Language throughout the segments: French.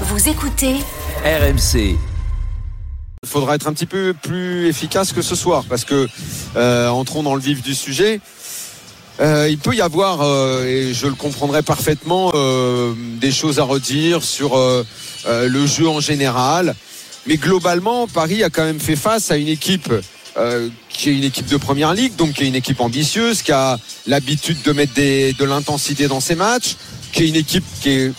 Vous écoutez RMC. Il faudra être un petit peu plus efficace que ce soir parce que euh, entrons dans le vif du sujet. Euh, il peut y avoir, euh, et je le comprendrai parfaitement, euh, des choses à redire sur euh, euh, le jeu en général. Mais globalement, Paris a quand même fait face à une équipe euh, qui est une équipe de première ligue, donc qui est une équipe ambitieuse, qui a l'habitude de mettre des- de l'intensité dans ses matchs, qui est une équipe qui est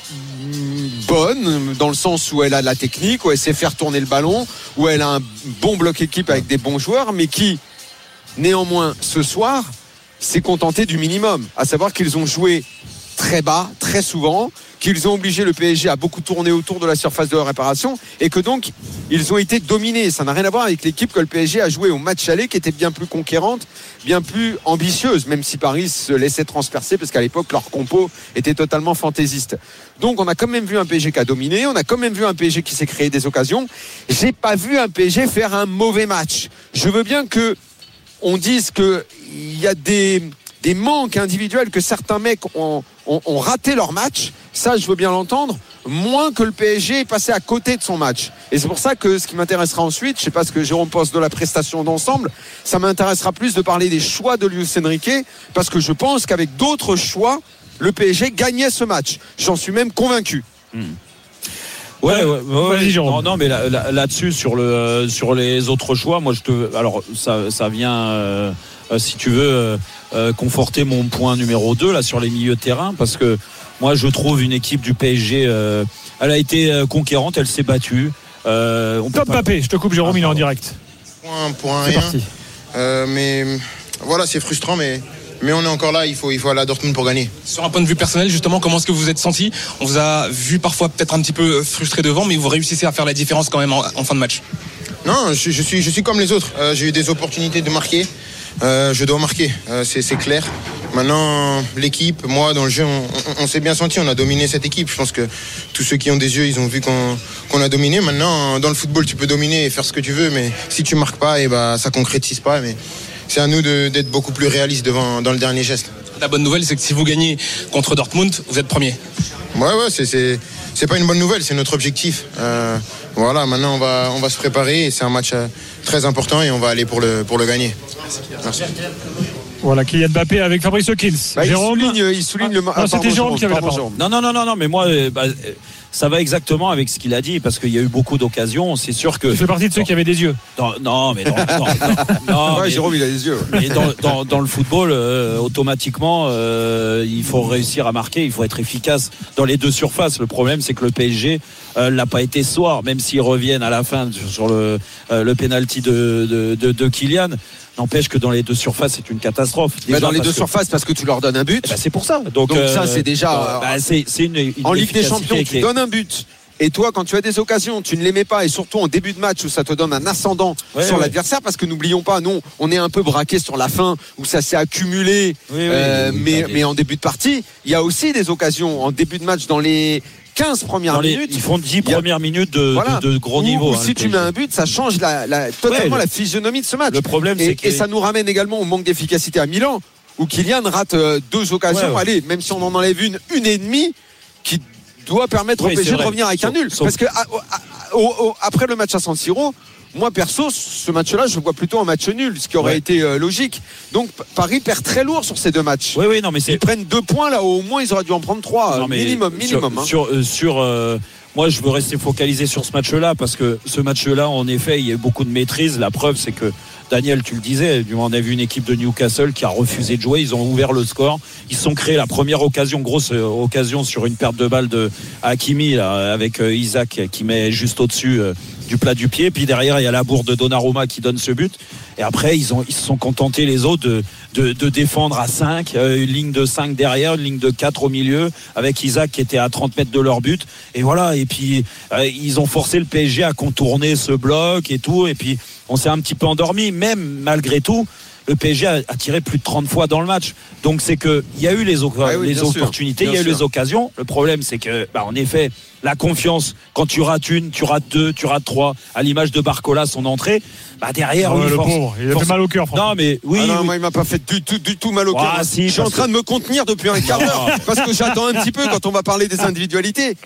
dans le sens où elle a de la technique, où elle sait faire tourner le ballon, où elle a un bon bloc équipe avec des bons joueurs, mais qui, néanmoins, ce soir, s'est contenté du minimum, à savoir qu'ils ont joué très bas, très souvent, qu'ils ont obligé le PSG à beaucoup tourner autour de la surface de réparation et que donc ils ont été dominés. Ça n'a rien à voir avec l'équipe que le PSG a joué au match aller qui était bien plus conquérante, bien plus ambitieuse, même si Paris se laissait transpercer parce qu'à l'époque leur compo était totalement fantaisiste. Donc on a quand même vu un PSG qui a dominé, on a quand même vu un PSG qui s'est créé des occasions. J'ai pas vu un PSG faire un mauvais match. Je veux bien que on dise que il y a des, des manques individuels que certains mecs ont, ont- ont raté leur match. Ça, je veux bien l'entendre. Moins que le PSG est passé à côté de son match. Et c'est pour ça que ce qui m'intéressera ensuite, je sais pas ce que Jérôme pense de la prestation d'ensemble, ça m'intéressera plus de parler des choix de Luis Enrique, parce que je pense qu'avec d'autres choix, le PSG gagnait ce match. J'en suis même convaincu. Ouais, ouais, ouais, Vas-y, ouais. Jérôme. Non, non, mais là- là- là-dessus, sur le, euh, sur les autres choix, moi, je te, alors, ça, ça vient, euh, si tu veux, euh, euh, conforter mon point numéro 2 là sur les milieux de terrain, parce que moi, je trouve une équipe du PSG, euh, elle a été euh, conquérante, elle s'est battue. Euh, on peut Top pas- Mbappé, je te coupe Jérôme, Ah, il est en pardon. direct. Point C'est rien. parti. Euh, mais voilà, c'est frustrant, mais, mais on est encore là. Il faut, il faut aller à Dortmund pour gagner. Sur un point de vue personnel, justement, comment est-ce que vous vous êtes senti? On vous a vu parfois peut-être un petit peu frustré devant, mais vous réussissez à faire la différence quand même en, en fin de match. Non, je, je suis, je suis comme les autres. Euh, J'ai eu des opportunités de marquer. Euh, je dois marquer, Euh, c'est clair. Maintenant, l'équipe, moi, dans le jeu, on, on- on s'est bien senti. On a dominé cette équipe. Je pense que tous ceux qui ont des yeux, ils ont vu qu'on a dominé. Maintenant, dans le football, tu peux dominer et faire ce que tu veux, mais si tu marques pas, et bah, ça concrétise pas. Mais c'est à nous d'être beaucoup plus réalistes devant, dans le dernier geste. La bonne nouvelle, c'est que si vous gagnez contre Dortmund, vous êtes premier. Ouais, ouais, c'est, c'est, pas une bonne nouvelle, c'est notre objectif. Euh, voilà, maintenant on va, on va se préparer c'est un match très important et on va aller pour le, pour le gagner. Merci. Voilà, Kylian Mbappé avec Fabrice Hawkins. Bah, il Jérôme, souligne, il souligne le Ah, ah, c'était Jérôme qui avait la parole. Jérôme. Non, non, non, non, non, mais moi, euh, bah, euh, ça va exactement avec ce qu'il a dit, parce qu'il y a eu beaucoup d'occasions. C'est sûr que. tu fais partie de ceux qui avaient des yeux. Dans- non, mais dans, non, non, non, Ouais, mais- Jérôme, il a les yeux. Mais dans, dans- dans le football, euh, automatiquement, euh, il faut réussir à marquer, il faut être efficace dans les deux surfaces. Le problème, c'est que le PSG euh, l'a pas été ce soir, même s'ils reviennent à la fin sur- sur le, euh, le penalty de, de, de, de Kylian. N'empêche que dans les deux surfaces, c'est une catastrophe. Déjà dans les que que- surfaces, parce que tu leur donnes un but. Eh ben, c'est pour ça. Donc, Donc ça, c'est déjà- bah, c'est c'est une, une en Ligue des Champions, tu est- donnes un but. Et toi, quand tu as des occasions, tu ne les mets pas, et surtout en début de match où ça te donne un ascendant Ouais, sur ouais. l'adversaire, parce que n'oublions pas, nous, on est un peu braqué sur la fin où ça s'est accumulé. Oui, Euh, oui, mais, en début de partie, il y a aussi des occasions en début de match dans les 15 premières les- minutes. ils font 10 il y a- premières minutes de, Voilà. de, de gros Ou- niveau. hein, si tu mets un but, ça change la, la- totalement Ouais, le- la physionomie de ce match. Le problème, Et, c'est que et ça nous ramène également au manque d'efficacité à Milan, où Kylian rate euh, deux occasions. Ouais, ouais. Allez, même si on en enlève une, une et demie, doit permettre Oui, au PSG de revenir avec un nul. Parce que à- à- au- au- après le match à San Siro, moi perso, ce match-là, je vois plutôt un match nul, ce qui aurait Ouais. été euh, logique. Donc Paris perd très lourd sur ces deux matchs. Oui, oui, non, mais Ils prennent deux points là, au moins ils auraient dû en prendre trois, Non, mais minimum, sur- minimum. hein. Sur, euh, sur, euh, moi, je veux rester focalisé sur ce match-là parce que ce match-là, en effet, il y a eu beaucoup de maîtrise. La preuve, c'est que Daniel, tu le disais, on a vu une équipe de Newcastle qui a refusé de jouer. Ils ont ouvert le score. Ils sont créés la première occasion, grosse euh, occasion sur une perte de balle de Hakimi avec euh, Isaac qui met juste au-dessus euh, du plat du pied. Puis derrière, il y a la bourde de Donnarumma qui donne ce but. Et après, ils, se sont contentés, les autres, de, de, défendre à 5, une ligne de 5 derrière, une ligne de 4 au milieu, avec Isaac qui était à 30 mètres de leur but. Et voilà, et puis euh, ils ont forcé le PSG à contourner ce bloc et tout. Et puis on s'est un petit peu endormi, même malgré tout. Le PSG a, a tiré plus de 30 fois dans le match. Donc c'est que il y a eu les, oui, sûr, opportunités, il y a eu sûr. les occasions. Le problème c'est que, bah, en effet, la confiance, quand tu rates une, tu rates deux, tu rates trois, à l'image de Barcola, son entrée, bah derrière, oui, le force- pauvre, il a fait mal au cœur. Non mais oui, Ah non, oui. moi, il m'a pas fait du tout, du tout mal au cœur. Ah, si, je suis en train de me contenir depuis un quart d'heure parce que j'attends un petit peu quand on va parler des individualités.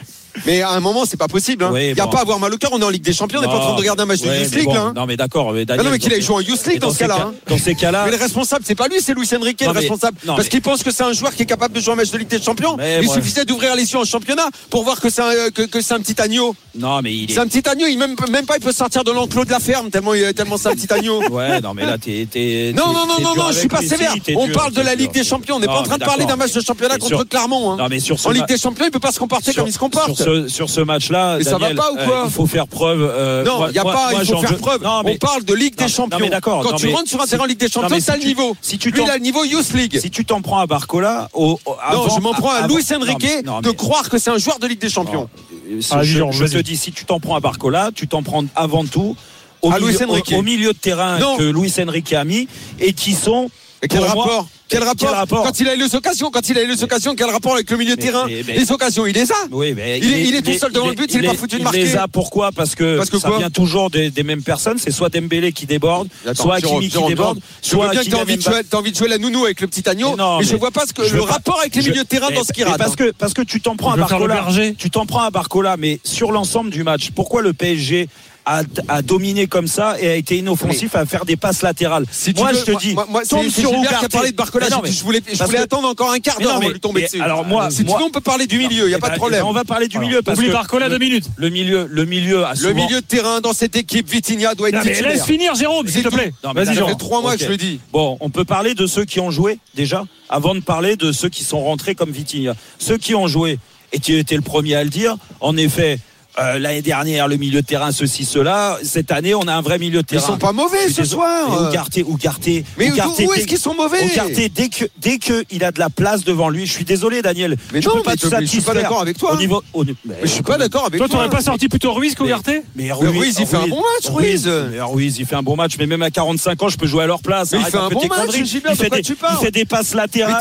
Mais à un moment, c'est pas possible. hein. Oui, Il y a bon. pas à avoir mal au cœur. On est en Ligue des Champions. On n'est pas en train de regarder un match de Youth League. bon, là, hein. Non, mais d'accord. mais Ah Daniel, non, mais qu'il aille jouer en Youth League dans ce ces cas-là. cas- hein. Dans ces cas-là. Mais le responsable, c'est pas lui, c'est Luis Enrique Non, le mais- responsable. non, parce mais- qu'il pense que c'est un joueur qui est capable de jouer un match de Ligue des Champions. Il suffisait d'ouvrir les yeux en championnat pour voir que c'est un, que, que c'est un petit agneau. Non, mais il est. C'est un petit agneau. Il même, même pas, il peut sortir de l'enclos de la ferme tellement, tellement c'est un petit agneau. Ouais, non, mais là, t'es. Non, non, non, non, je suis pas sévère. On parle de la. Ligue des Champions. On n'est pas en train de parler d'un match de championnat contre Clermont. hein. Non, mais sur ce En Ligue des Champions, il peut pas se comporter comme il se comporte. Sur ce, sur ce match-là, Mais ça va Daniel, pas ou quoi euh, Il faut faire preuve. euh, Non, il n'y a moi- pas, moi, il faut faire preuve. Non, mais- On parle de Ligue Non, des non, Champions. mais d'accord, Quand non, tu mais rentres sur un si- terrain Ligue des Champions, mais c'est si le tu- niveau. si tu Lui, t'en- il a le niveau Youth League. Si tu t'en prends à Barcola, au, au- Non, je m'en prends à Luis Enrique de croire que c'est un joueur de Ligue des Champions. Euh, Ah, je, te dis, si tu t'en prends à Barcola, tu t'en prends avant tout au, À milieu, au- au milieu de terrain Non. que Luis Enrique a mis et qui sont. Et quel pour moi- rapport quel rapport, Quel rapport Quand il a eu les occasions, quand il a eu les occasions, quel rapport avec le milieu de terrain mais- mais- Les occasions, il les a. Oui, mais Il est- il est tout seul devant le but, il est pas foutu de il marquer. les a pourquoi? Parce que, Parce que ça quoi vient toujours des, des mêmes personnes. C'est soit Dembélé qui déborde, Attends, soit Hakimi qui déborde, Jérôme, Je soit veux bien que envie de jouer, t'as envie de jouer la nounou avec le petit agneau, Mais non, mais, je vois pas ce que le rapport avec les milieux de terrain dans ce qui rate. Parce que, parce que tu t'en prends à Barcola. Tu t'en prends à Barcola, mais sur l'ensemble du match, pourquoi le PSG a, a dominé comme ça et a été inoffensif à faire des passes latérales Si tu Moi, veux, je te dis, moi, moi, tombe sur Gilbert qui a parlé de Barcola. Mais non, je- mais- je voulais, je parce voulais que- attendre encore un quart d'heure non, avant de mais- lui tomber dessus. alors moi- si tu veux, on peut parler du milieu, il y a pas de problème. On va parler du milieu parce Oublie que Barcola le- deux minutes. Le milieu, le milieu Le milieu de terrain dans cette équipe, Vitinha doit être titulaire. laisse finir, Jérôme, s'il te plaît. Non, mais Vas-y, Ça Jean. fait trois mois je le dis. Bon, on peut parler de ceux qui ont joué déjà, avant de parler de ceux qui sont rentrés comme Vitinha. Ceux qui ont joué, et tu étais le premier à le dire, en effet, euh, l'année dernière, le milieu de terrain, ceci, cela. Cette année, on a un vrai milieu de Ils terrain. sont pas mauvais ce soir. Mais Ugarte, Ugarte, Mais où est-ce qu'ils sont mauvais Ugarte, dès que dès que il a de la place devant lui, je suis désolé, Daniel. Mais je non, peux pas mais te je- mais je suis pas d'accord avec toi. Au niveau, au- mais, Mais je suis pas d'accord avec Toi, toi. t'aurais pas sorti plutôt Ruiz qu'Ugarte Mais Mais Ruiz, il fait un bon match, Ruiz. Mais Ruiz, il fait un bon match, mais même à 45 ans, je peux jouer à leur place. Mais il fait un bon match. Gilbert, il fait des, tu parles il fait des passes Mais latérales.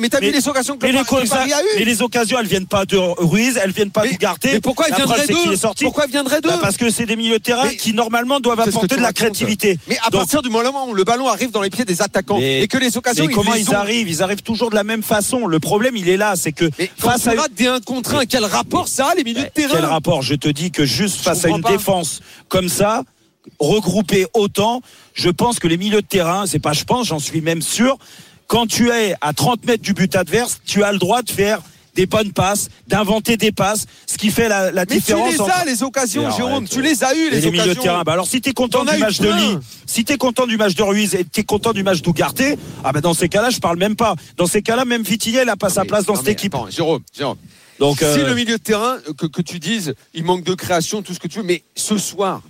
mais t'as vu les occasions que mais le les, Paris- mais occasions, elles viennent pas de Ruiz, elles viennent pas d'Ugarte. Mais pourquoi viendrait d'eux. Pourquoi viendrait d'eux Bah, Parce que c'est des milieux de terrain Mais- qui normalement doivent apporter de la créativité. Mais à Donc, partir du moment où le ballon arrive dans les pieds des attaquants et que les occasions, mais comment ils arrivent Ils arrivent toujours de la même façon. Le problème, il est là, c'est que Mais face à des 1 contre 1, quel rapport ça a les milieux de terrain Quel rapport Je te dis que juste face à une défense comme ça, regroupée autant, je pense que les milieux de terrain, c'est pas je pense, j'en suis même sûr, quand tu es à 30 mètres du but adverse, tu as le droit de faire des bonnes passes, d'inventer des passes, ce qui fait la, la Mais tu différence les entre- as les occasions, Jérôme, tu les as eues et les les milieux de occasions. terrain. Bah alors si t'es content du eu match de plein. Lee, si t'es content du match de Ruiz et t'es content du match d'Ougarté, ah bah dans ces cas-là, je parle même pas. Dans ces cas-là, même Vitinha, il a pas sa Mais- place dans cette mais équipe. attends, Jérôme, Jérôme. Donc Si euh, le milieu de terrain, euh, que, que tu dises, il manque de création, tout ce que tu veux, mais ce soir,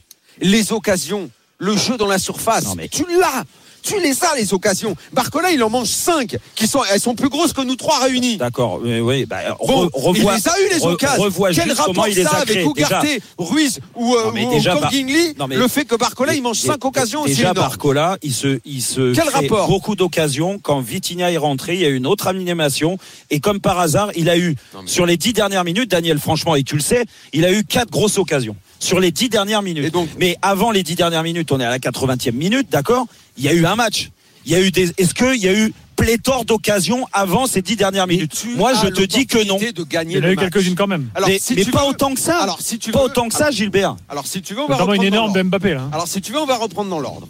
les occasions, le jeu dans la surface, Non, mais- tu l'as. Tu les as, les occasions. Barcola, il en mange 5, qui sont, elles sont plus grosses que nous trois réunis. D'accord, oui, oui, bah, Bon, re- revois, il les a eu les occasions. Quel rapport il ça a avec Déjà, Ruiz ou, euh, ou déjà, Non, mais- Le fait que Barcola, il mange Dé- 5 occasions, c'est Déjà, énorme. Barcola, il se, il se Quel crée rapport beaucoup d'occasions. Quand Vitinha est rentré, il y a eu une autre animation. Et comme par hasard, il a eu, Non, mais- sur les dix dernières minutes, Daniel, franchement, et tu le sais, il a eu quatre grosses occasions. Sur les dix dernières minutes. Et donc- Mais avant les dix dernières minutes, on est à la 80e minute, d'accord? Il y a eu un match. Il y a eu des, est-ce qu'il y a eu pléthore d'occasions avant ces dix dernières minutes? Moi, je te dis que non. l'opportunité de gagner Il y en a eu quelques-unes quand même. Alors, mais si mais tu pas veux- autant que ça. Alors, si tu pas veux- autant que ça, Gilbert. Alors, si tu veux, on va une reprendre dans énorme l'ordre. de Mbappé, là. Alors, si tu veux, on va reprendre dans l'ordre.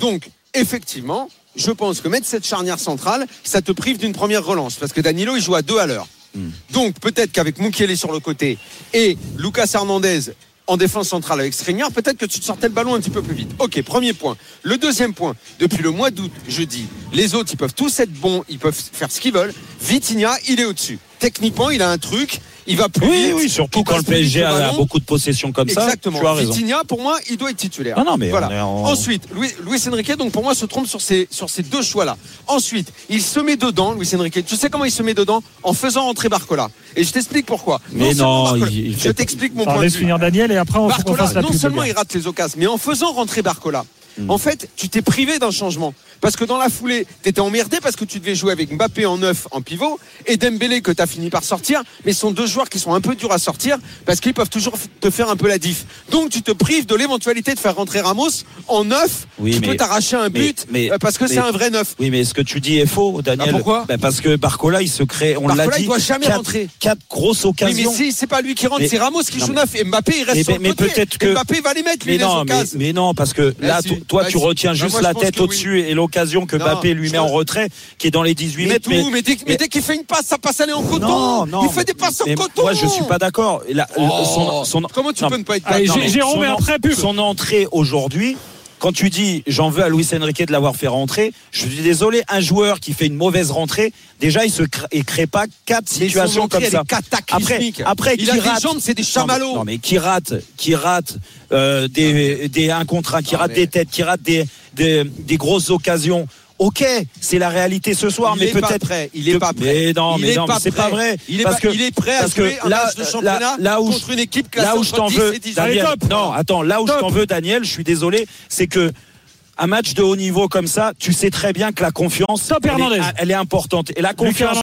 Donc, effectivement, je pense que mettre cette charnière centrale, ça te prive d'une première relance. Parce que Danilo, il joue à deux à l'heure. Hmm. Donc, peut-être qu'avec Mukiele sur le côté et Lucas Hernandez en défense centrale avec Skriniar, peut-être que tu te sortais le ballon un petit peu plus vite. Ok, premier point. Le deuxième point, depuis le mois d'août, je dis, les autres, ils peuvent tous être bons, ils peuvent faire ce qu'ils veulent. Vitinha, il est au-dessus. Techniquement, il a un truc, il va plus Oui, vite. oui, surtout quand le PSG a, beaucoup de possessions comme ça. Exactement. Tu as raison. Vitinha, pour moi, il doit être titulaire. Ah non, mais voilà. on en- Ensuite, Luis, Luis Enrique, donc pour moi, se trompe sur ces, sur ces deux choix-là. Ensuite, il se met dedans, Luis Enrique. Tu sais comment il se met dedans En faisant rentrer Barcola. Et je t'explique pourquoi. Mais non, Barcola- il- il je t'explique mon point de vue. finir Daniel et après on Barcola, fasse la non seulement il rate les occasions, mais en faisant rentrer Barcola, Mm. En fait, tu t'es privé d'un changement. Parce que dans la foulée, tu étais emmerdé parce que tu devais jouer avec Mbappé en neuf en pivot et Dembélé que tu as fini par sortir. Mais ce sont deux joueurs qui sont un peu durs à sortir parce qu'ils peuvent toujours te faire un peu la diff. Donc tu te prives de l'éventualité de faire rentrer Ramos en neuf Oui, qui mais- peut t'arracher un but mais- euh, parce que c'est un vrai neuf. Oui, mais ce que tu dis est faux, Daniel? Ah, pourquoi? Ben, Parce que Barcola, il se crée, on l'a dit, il doit jamais quatre, rentrer. quatre grosses occasions. mais si c'est pas lui qui rentre, c'est Ramos qui non, joue mais- neuf et Mbappé il reste Mais- sur le côté. peut-être que- Mbappé va les mettre lui mais les non, mais, occasions. mais non, parce que là, toi, tu retiens Bah, juste la tête au-dessus et l'occasion que Mbappé lui met en retrait, qui est dans les 18 Mais, mètres. mais, dès, mais dès qu'il fait une passe, ça passe aller en coton. non, non, il fait des passes en coton. Moi, je suis pas d'accord. Oh. Comment tu non, peux ne pas être d'accord Jérôme, après, pub. Son entrée aujourd'hui, quand tu dis j'en veux à Luis Enrique de l'avoir fait rentrer, je suis désolé, un joueur qui fait une mauvaise rentrée, déjà il se crée, il crée pas quatre Mais situations comme ça. Après, après il qui a des jambes, c'est des chamallows. Non mais qui rate, qui rate euh, des, des un contre un, qui Non, rate mais- des têtes, qui rate des, des, des grosses occasions. Ok, c'est la réalité ce soir, il mais peut-être. prêt. Il est pas prêt. Mais non, mais non, c'est pas vrai. Il est, parce pas- que il est prêt à parce que un là, match de là- championnat là où je- contre une équipe classée là où je t'en 10 veux, et 18. Daniel, non, attends, là où je t'en veux, Daniel, je suis désolé, c'est que un match de haut niveau comme ça, tu sais très bien que la confiance, Top, elle est, elle est importante. Et la confiance,